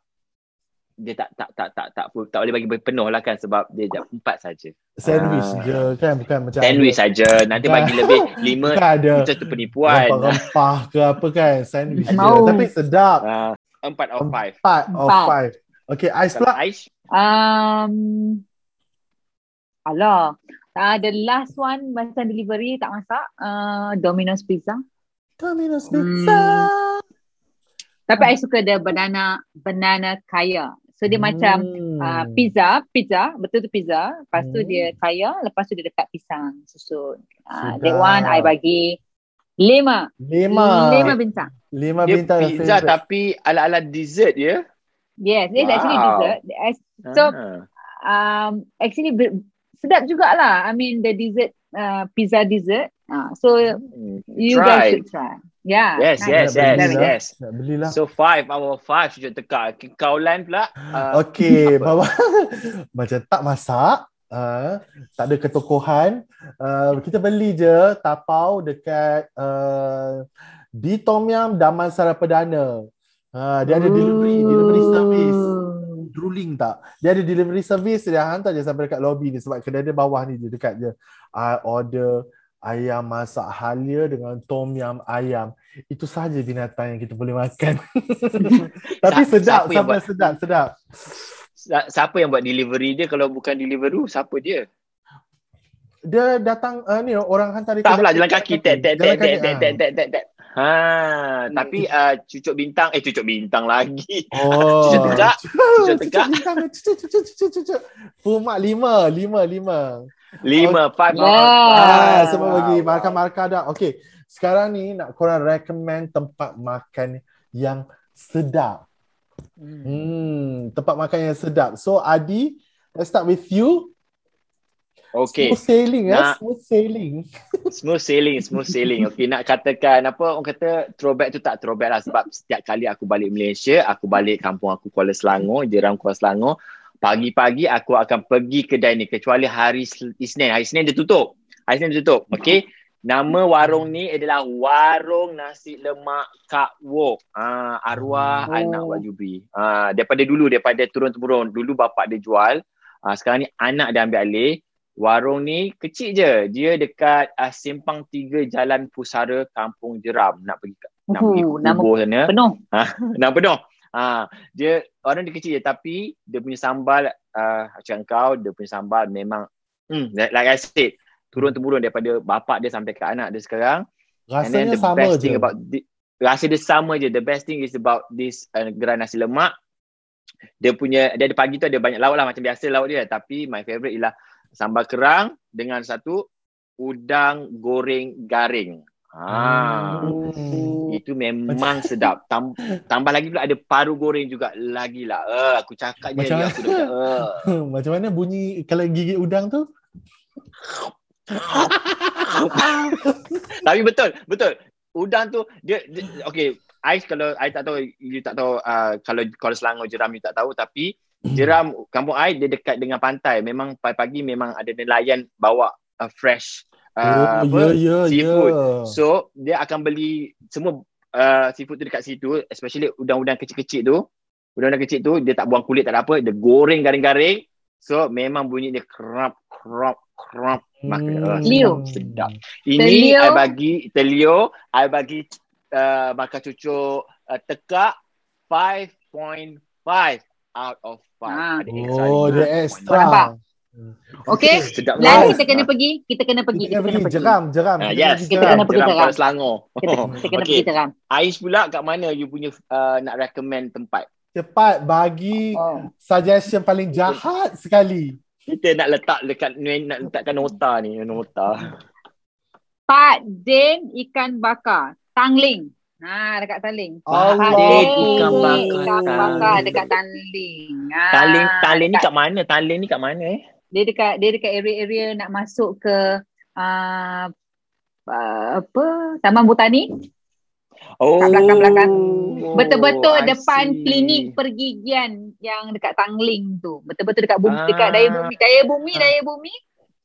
dia tak tak tak tak tak tak, tak boleh bagi penuh lah kan sebab dia jam empat saja. Sandwich ah. je kan bukan macam sandwich saja. Nanti bagi lebih [laughs] lima ada itu tu penipuan. Rempah ke apa kan sandwich je. Tapi sedap. Uh, empat of five. Empat of five. Okay, ice pula. Ice. Um, alah. Uh, the last one macam delivery tak masak. Uh, Domino's Pizza. Domino's Pizza. Hmm. Tapi I suka the banana banana kaya. So dia hmm. macam uh, pizza, pizza, betul tu pizza. Lepas tu hmm. dia kaya, lepas tu dia dekat pisang susun. Uh, that one I bagi lima. Lima. Lima bintang. Lima dia bintang. Pizza tapi ala-ala dessert ya? Yes, it's wow. actually dessert. So, ah. um, actually sedap jugalah. I mean the dessert, uh, pizza dessert. Ah, so Hmm. you Try. guys should try. Yeah. Yes, nice. yes, yes, belilah. yes. Nak belilah. So five our five cucuk tekak. Kau Lan pula. Uh, Okey, [laughs] apa? bawa [laughs] macam tak masak, uh, tak ada ketokohan. Uh, kita beli je tapau dekat uh, di Tom Yam Damansara Perdana. Uh, dia ada delivery, delivery service. Drooling tak? Dia ada delivery service dia hantar je sampai dekat lobby ni sebab kedai dia bawah ni je dekat je. I order ayam masak halia dengan tom yam ayam. Itu sahaja binatang yang kita boleh makan. [laughs] Tapi Sa- sedap, siapa sampai buat? sedap, sedap. Siapa yang buat delivery dia kalau bukan Deliveroo? Siapa dia? Dia datang uh, ni orang hantar dia Tak kedai- pula jalan kaki tek tek Jalan tek tek kaki, tek ah. tek tek tek tek. Ha, tapi uh, cucuk bintang eh cucuk bintang lagi. Oh. [laughs] Cucuk tegak. [laughs] Cucuk tegak. bintang. Cucuk, cucuk, cucuk, cucuk. Pumak lima, lima, lima. Lima, five. Ah, semua bagi markah-markah dah. Okay, sekarang ni nak korang recommend tempat makan yang sedap. Hmm, tempat makan yang sedap. So Adi, let's start with you. Okay. Smooth sailing eh, Nak- smooth sailing. [laughs] Smooth sailing, smooth sailing. Okay, nak katakan apa orang kata throwback tu tak throwback lah sebab setiap kali aku balik Malaysia, aku balik kampung aku Kuala Selangor, Jeram Kuala Selangor, pagi-pagi aku akan pergi kedai ni kecuali hari Isnin. Hari Isnin dia tutup. Hari Isnin dia tutup. Okay. Nama warung ni adalah Warung Nasi Lemak Kak Wok. Ah, arwah Oh. anak Wak Jubri. Ah, daripada dulu, daripada turun-temurun. Dulu bapak dia jual. Ah, sekarang ni anak dia ambil alih. Warung ni kecil je. Dia dekat uh, Simpang 3 Jalan Pusara Kampung Jeram. Nak pergi nak pergi Uhu, nama kubur sana. penuh. [laughs] Nak penuh. Ha, dia orang dia kecil je tapi dia punya sambal uh, macam kau dia punya sambal memang hmm, like, like I said turun temurun daripada bapak dia sampai ke anak dia sekarang and then Rasanya the sama best je. thing about the, rasa dia sama je the best thing is about this uh, gerai nasi lemak dia punya dia ada pagi tu ada banyak lauk lah macam biasa lauk dia tapi my favourite ialah sambal kerang dengan satu udang goreng garing ha Hmm. itu memang sedap. Tam, tambah lagi pula ada paru goreng juga lagi lah. Uh, aku cakap je Macam mana? aku dah macam, uh. [laughs] Macam mana bunyi kalau gigit udang tu? [laughs] Tapi betul, betul. Udang tu dia, dia okay, Ais kalau I tak tahu you tak tahu uh, kalau kalau Selangor Jeram you tak tahu tapi Jeram kampung I dia dekat dengan pantai. Memang pagi-pagi memang ada nelayan bawa uh, fresh uh, oh, apa, ya, ya, seafood. ya. So dia akan beli semua uh, seafood tu dekat situ, especially udang-udang kecil-kecil tu. Udang-udang kecil tu dia tak buang kulit tak ada apa, dia goreng garing-garing. So memang bunyi dia kerap kerap kerap makan. Hmm. Uh, Leo. sedap. Ini Telio. I bagi telio, I bagi uh, makan cucuk uh, tekak 5.5 out of 5. Ah. Ada extra Oh, dia extra. Okay. Sedap Lain Nice. kita kena pergi, kita kena pergi, Kita kena pergi. pergi. Jeram, jeram. Ah, Kita yes, pergi Kita jeram. kena pergi Jeram Jeram. Kuala Selangor. Kita, kita kena Okay. pergi teram. Ais pula kat mana you punya uh, nak recommend tempat? Cepat bagi Oh. suggestion paling jahat sekali. Kita nak letak dekat nak letakkan nota ni, nota. Pak Din ikan bakar, Tangling. Ha, dekat Tangling. Allah. Pak Din Din ikan bakar, ikan bakar Tangling. dekat Tangling. Ha, Taling taling ni kat mana? Taling ni kat mana eh? dia dekat dia dekat area-area nak masuk ke uh, apa Taman Botani Oh. kat belakang-belakang. Betul-betul I depan see. klinik pergigian yang dekat Tangling tu. Betul-betul dekat bumi, Ah. dekat daya bumi, daya bumi, Ah. daya bumi.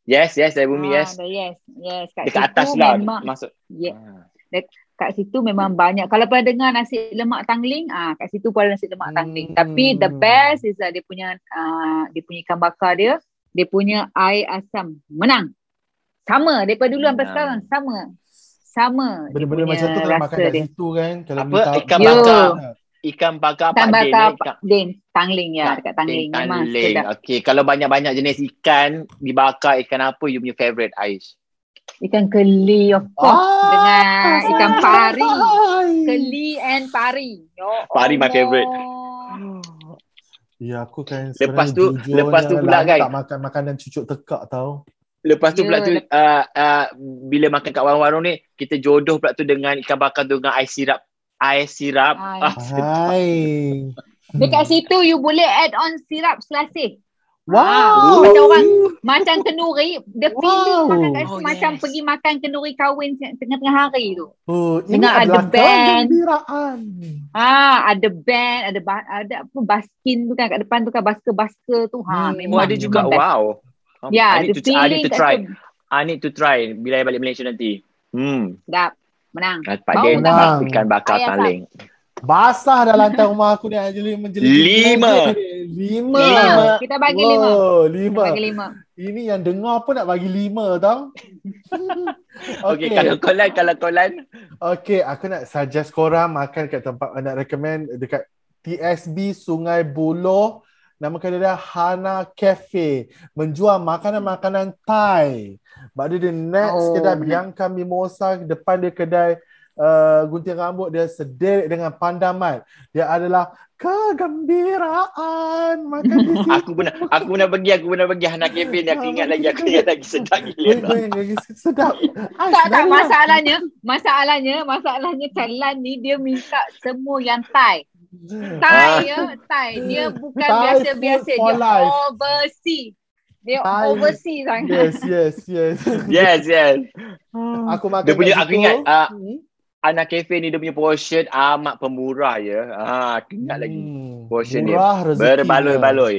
Yes, yes, dari bumi, Ah, yes. yes, yes. Kat Dekat atas lah Memang, masuk. yeah, Ah. kat situ memang banyak. Kalau pernah dengar nasi lemak Tangling, ah kat situ pun ada nasi lemak Hmm. Tangling. Tapi the best is that dia punya ah dia punya ikan bakar dia, dia punya air asam menang. Sama daripada dulu sampai sekarang sama. Sama Benda-benda macam tu kalau makan kat dia. situ kan. Kalau Apa? tahu- Ikan Yo. bakar. Ikan bakar Ikan Pak Din bakar eh? Pak Din, Tangling ya, dekat Tangling. Tangling. Memang Tangling. sedap. Okay, kalau banyak-banyak jenis ikan dibakar, ikan apa you punya favourite, Ais? Ikan keli of course Ah, dengan ikan pari. Keli and pari. Ya Pari my favourite. Ya aku kan Lepas tu- lepas tu pula lama kan. tak makan makanan cucuk tekak tau. Lepas tu Ya, pula tu lep- uh, uh, bila makan kat warung-warung ni kita jodoh pula tu dengan ikan bakar tu dengan ais sirap. Ais sirap. Ah. Hai. Dekat situ you boleh add on sirap selasih. Wow. Macam orang macam kenduri, the feeling Wow. makan kat situ Oh, macam yes. pergi makan kenduri kahwin tengah-tengah hari tu. Oh, ini Dengar ada band. Ah, ada band, ada ba- ada apa baskin tu kan kat depan tu kan basker-basker tu. Ha, Hmm. memang. Oh ada juga. best. Wow. Ya, I the need to, I need to try. I need to try bila I balik Malaysia nanti. Hmm. Sedap. Menang. Dapat Bau dia tak? nak ikan bakar Ayam taling. Basah dah lantai rumah aku ni Anjali menjeli. Lima. Lima. Lima. Kita bagi lima. Oh, Kita lima. bagi lima. Ini yang dengar pun nak bagi lima tau. [laughs] Okay. kalau kolan, kalau kolan. Okay, aku nak suggest korang makan kat tempat nak recommend dekat TSB Sungai Buloh. Nama kedai dia Hana Cafe. Menjual makanan-makanan Thai. Sebab dia, dia next Oh. kedai Bianca Mimosa. Depan dia kedai uh, gunting rambut. Dia sederik dengan pandamat. Dia adalah kegembiraan. Makan di [laughs] situ. Aku pernah aku pernah pergi, aku pernah pergi Hana Cafe ni. Aku ingat lagi, aku ingat lagi sedap gila. sedap. Ah, Tak, tak. Masalahnya, masalahnya, masalahnya Thailand ni dia minta semua yang Thai. Thai ya, Thai. Dia bukan biasa-biasa. Dia life. overseas. Dia Thai. overseas sangat. Yes, yes, yes. [laughs] Yes, yes. Aku makan Dia punya, aku situ. ingat, uh, Hmm. Hana Cafe ni dia punya portion amat pemurah ya. Ha, aku ingat lagi. Hmm, Portion dia. murah rezeki Berbaloi-baloi.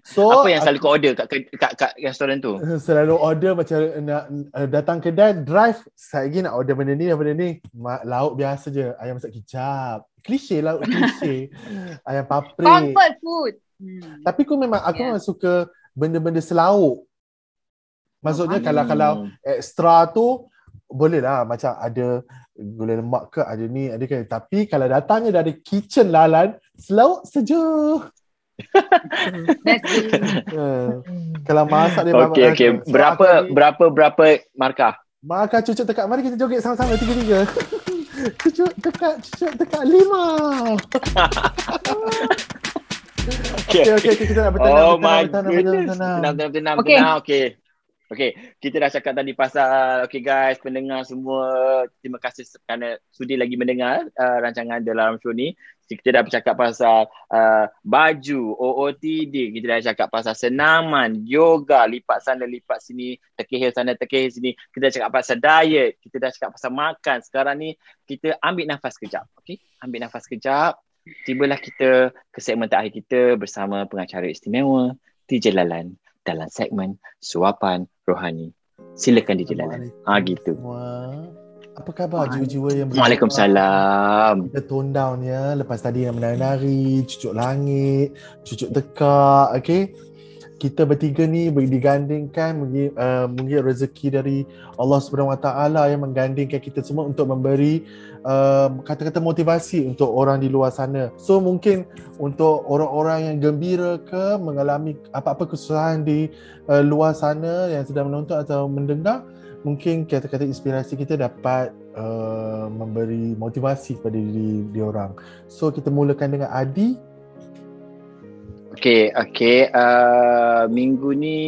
So, Apa yang selalu kau order kat, kat, kat, kat restoran tu? aku [laughs] selalu order macam nak uh, datang kedai drive saya lagi nak order benda ni benda ni lauk biasa je ayam masak kicap klise lauk [laughs] klise ayam paprik Comfort food. Hmm. tapi aku memang aku Yeah. memang suka benda-benda selauk maksudnya Hmm. kalau kalau extra tu boleh lah macam ada gula lemak ke ada ni ada kan tapi kalau datangnya dari kitchen lalan selauk sejuk [laughs] uh, kalau masak dia Okey, memang- okey. Berapa, berapa, berapa markah? Maka cucuk tekak. Mari kita joget sama-sama tiga-tiga. [laughs] cucuk tekak, cucuk tekak lima. Okey, okey, okey, kita nak bertenang, Oh bertenang, my bertenang, goodness. bertenang, Tenang, bertenang. tenang, tenang, Okay. tenang. Okey. Okey, kita dah cakap tadi pasal, okay guys, pendengar semua, terima kasih kerana sudi lagi mendengar uh, rancangan The Alarm Show ni. Kita dah bercakap pasal uh, baju, OOTD, kita dah cakap pasal senaman, yoga, lipat sana, lipat sini, terkehil sana, terkehil sini. Kita dah cakap pasal diet, kita dah cakap pasal makan. Sekarang ni kita ambil nafas kejap, okay? Ambil nafas kejap. Tibalah kita ke segmen terakhir kita bersama pengacara istimewa, TJ Lalan dalam segmen Suapan Rohani. Silakan DJ Lalan. Ah gitu. Semua. Apa khabar jiwa-jiwa yang berdoa? Waalaikumsalam. Kita tone down ya. Lepas tadi yang menari-nari, cucuk langit, cucuk tekak, okay? Kita bertiga ni digandingkan mungkin uh, mungkin rezeki dari Allah Subhanahu Wa Taala yang menggandingkan kita semua untuk memberi uh, kata-kata motivasi untuk orang di luar sana. So mungkin untuk orang-orang yang gembira ke mengalami apa-apa kesusahan di uh, luar sana yang sedang menonton atau mendengar, mungkin kata-kata inspirasi kita dapat uh, memberi motivasi kepada diri diorang. So kita mulakan dengan Adi. Okay, okay. Uh, minggu ni,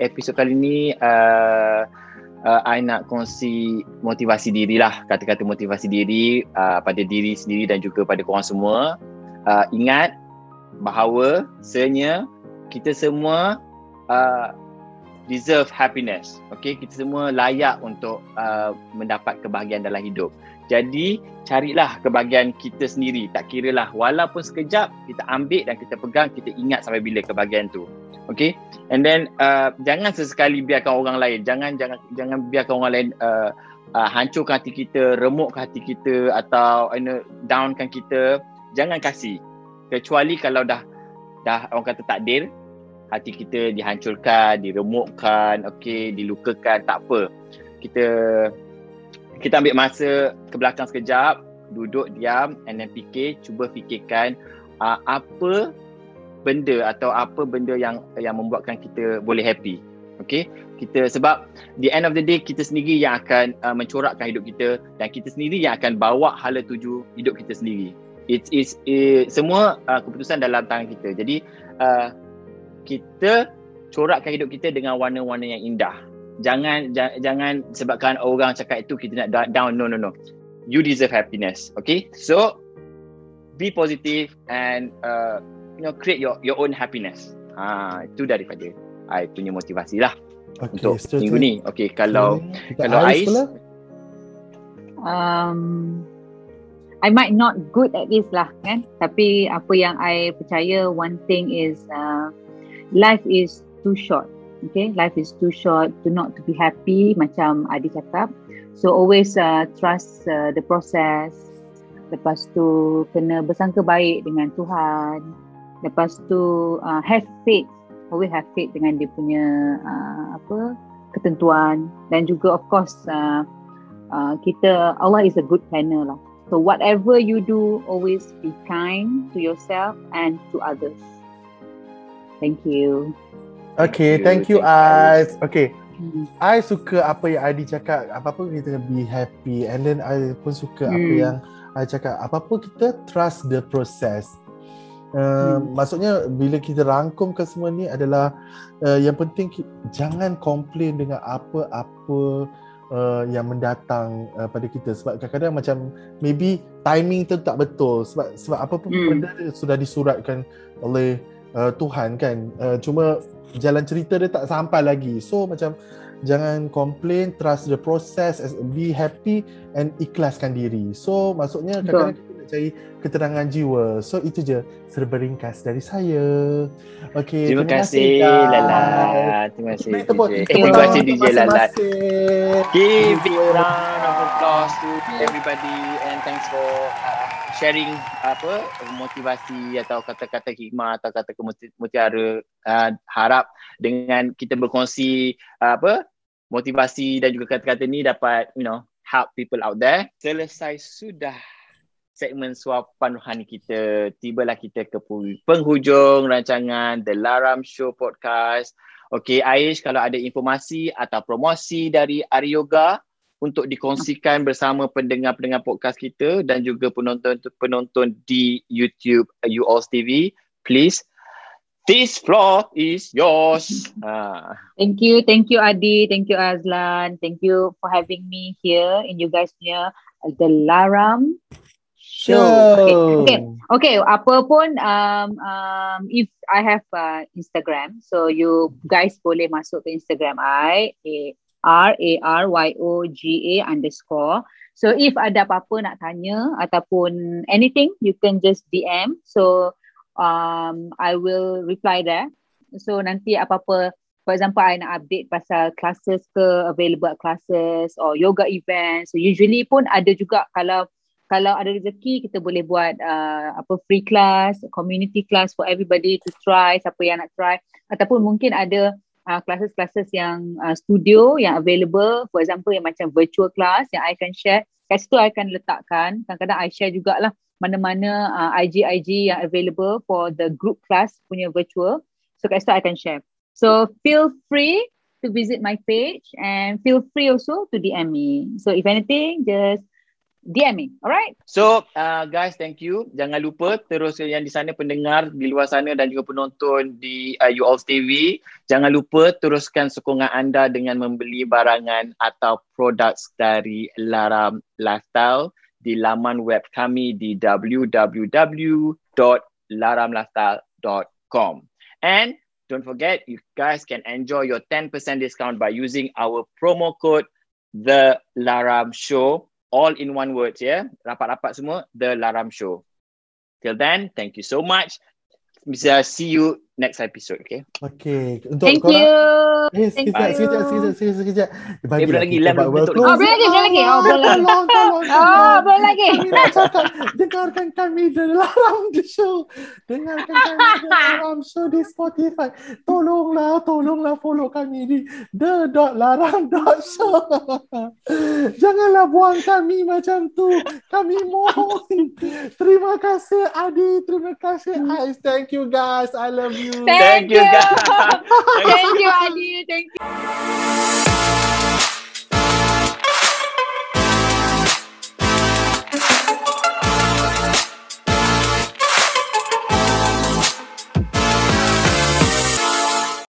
episod kali ni, uh, uh, I nak kongsi motivasi diri lah. Kata-kata motivasi diri uh, pada diri sendiri dan juga pada korang semua. Uh, ingat bahawa sebenarnya kita semua uh, deserve happiness. Okay, kita semua layak untuk uh, mendapat kebahagiaan dalam hidup. Jadi, carilah kebahagiaan kita sendiri. Tak kira lah, walaupun sekejap, kita ambil dan kita pegang, kita ingat sampai bila kebahagiaan tu. Okay? And then, uh, jangan sesekali biarkan orang lain. Jangan jangan jangan biarkan orang lain uh, uh, hancurkan hati kita, remukkan hati kita atau you know, downkan kita. Jangan kasih. Kecuali kalau dah dah orang kata takdir, hati kita dihancurkan, diremukkan, okay, dilukakan, tak apa. Kita kita ambil masa ke belakang sekejap, duduk diam and then fikir, cuba fikirkan uh, apa benda atau apa benda yang yang membuatkan kita boleh happy. Okay? Kita sebab the end of the day kita sendiri yang akan uh, mencorakkan hidup kita dan kita sendiri yang akan bawa hala tuju hidup kita sendiri. It is it, semua uh, keputusan dalam tangan kita. Jadi uh, kita corakkan hidup kita dengan warna-warna yang indah. Jangan jangan, jangan sebabkan orang cakap itu kita nak down. No no no. You deserve happiness okay? So be positive and uh, you know create your your own happiness. Ha, itu daripada I punya motivasi lah. Okay, untuk setuju. minggu ni. Okay, kalau kalau Ais? um, I might not good at this lah kan? Tapi apa yang I percaya one thing is uh, life is too short okay? Life is too short to not to be happy macam Adi cakap. So always uh, trust uh, the process. Lepas tu kena bersangka baik dengan Tuhan. Lepas tu uh, have faith. Always have faith dengan dia punya uh, apa? Ketentuan. Dan juga of course uh, uh, kita Allah is a good planner lah. So whatever you do, always be kind to yourself and to others. Thank you. Okay, Thank thank you, Ais. Okay, Hmm. I suka apa yang Adi cakap. Apa-apa kita be happy. And then I pun suka apa Hmm. yang I cakap. Apa-apa kita trust the process. Uh, Hmm. Maksudnya bila kita rangkumkan semua ni adalah uh, yang penting ki- jangan komplain dengan apa-apa uh, yang mendatang uh, pada kita sebab kadang-kadang macam maybe timing tu tak betul sebab sebab apa pun Hmm. benda sudah disuratkan oleh uh, Tuhan kan uh, cuma jalan cerita dia tak sampai lagi so macam jangan complain trust the process as- be happy and ikhlaskan diri so maksudnya kadang-kadang kita nak cari keterangan jiwa so itu je serba ringkas dari saya okey terima kasih guys. Lala. Terima kasih. Tepuk DJ. tepuk Terima tangan kasih DJ Lala. Give big round of applause to everybody and thanks for uh, sharing apa motivasi atau kata-kata hikmah atau kata mutiara uh, harap dengan kita berkongsi uh, apa motivasi dan juga kata-kata ni dapat you know help people out there. Selesai sudah segmen suapan rohani kita. Tibalah kita ke penghujung rancangan The Laram Show Podcast. Okey, Aish kalau ada informasi atau promosi dari Ari Yoga untuk dikongsikan bersama pendengar-pendengar podcast kita dan juga penonton-penonton di YouTube uh, You All TV, please this floor is yours. Ah. [laughs] Thank you, thank you Adi, thank you Azlan, thank you for having me here in you guys punya uh, The Laram Show. Okay, okay, okay. Apa pun, um, um, if I have uh, Instagram, so you guys boleh masuk ke Instagram I, A R A R Y O G A underscore. So if ada apa-apa nak tanya ataupun anything, you can just DM. So um, I will reply there. So nanti apa-apa, for example, I nak update pasal classes ke, available classes or yoga events. So usually pun ada juga kalau kalau ada rezeki kita boleh buat uh, apa free class, community class for everybody to try, siapa yang nak try ataupun mungkin ada uh, classes-classes yang uh, studio yang available, for example yang macam virtual class yang I can share. Kat situ I akan letakkan, kadang-kadang I share jugalah mana-mana uh, IG-IG yang available for the group class punya virtual. So kat situ I can share. So feel free to visit my page and feel free also to DM me. So if anything, just DM me. Alright? So uh, guys, thank you. Jangan lupa terus yang di sana pendengar di luar sana dan juga penonton di uh, You All TV. Jangan lupa teruskan sokongan anda dengan membeli barangan atau produk dari Laram Lifestyle di laman web kami di www.laramlifestyle.com. And don't forget, you guys can enjoy your 10% discount by using our promo code The Laram Show all in one word ya. Rapat-rapat semua The Laram Show. Till then, thank you so much. Bisa see you next episode, okay? Okay. Untuk Thank korang, you. Eh, Thank sekejap, you. sekejap, sekejap, sekejap, sekejap. Bagi Eh, belum lagi, betul. close. Oh, belum lagi, belum lagi. Oh, belum lagi. Tolong, tolong, Oh, belum lagi. Kami nak cakap, dengarkan kami dalam [laughs] the show. Dengarkan kami dalam show di Spotify. Tolonglah, tolonglah follow kami di the.larang.show. [laughs] Janganlah buang kami macam tu. Kami mohon. Terima kasih Adi, terima kasih Ais. Thank you guys. I love you. Thank you, you. guys. [laughs] Thank you, Adi. Thank you.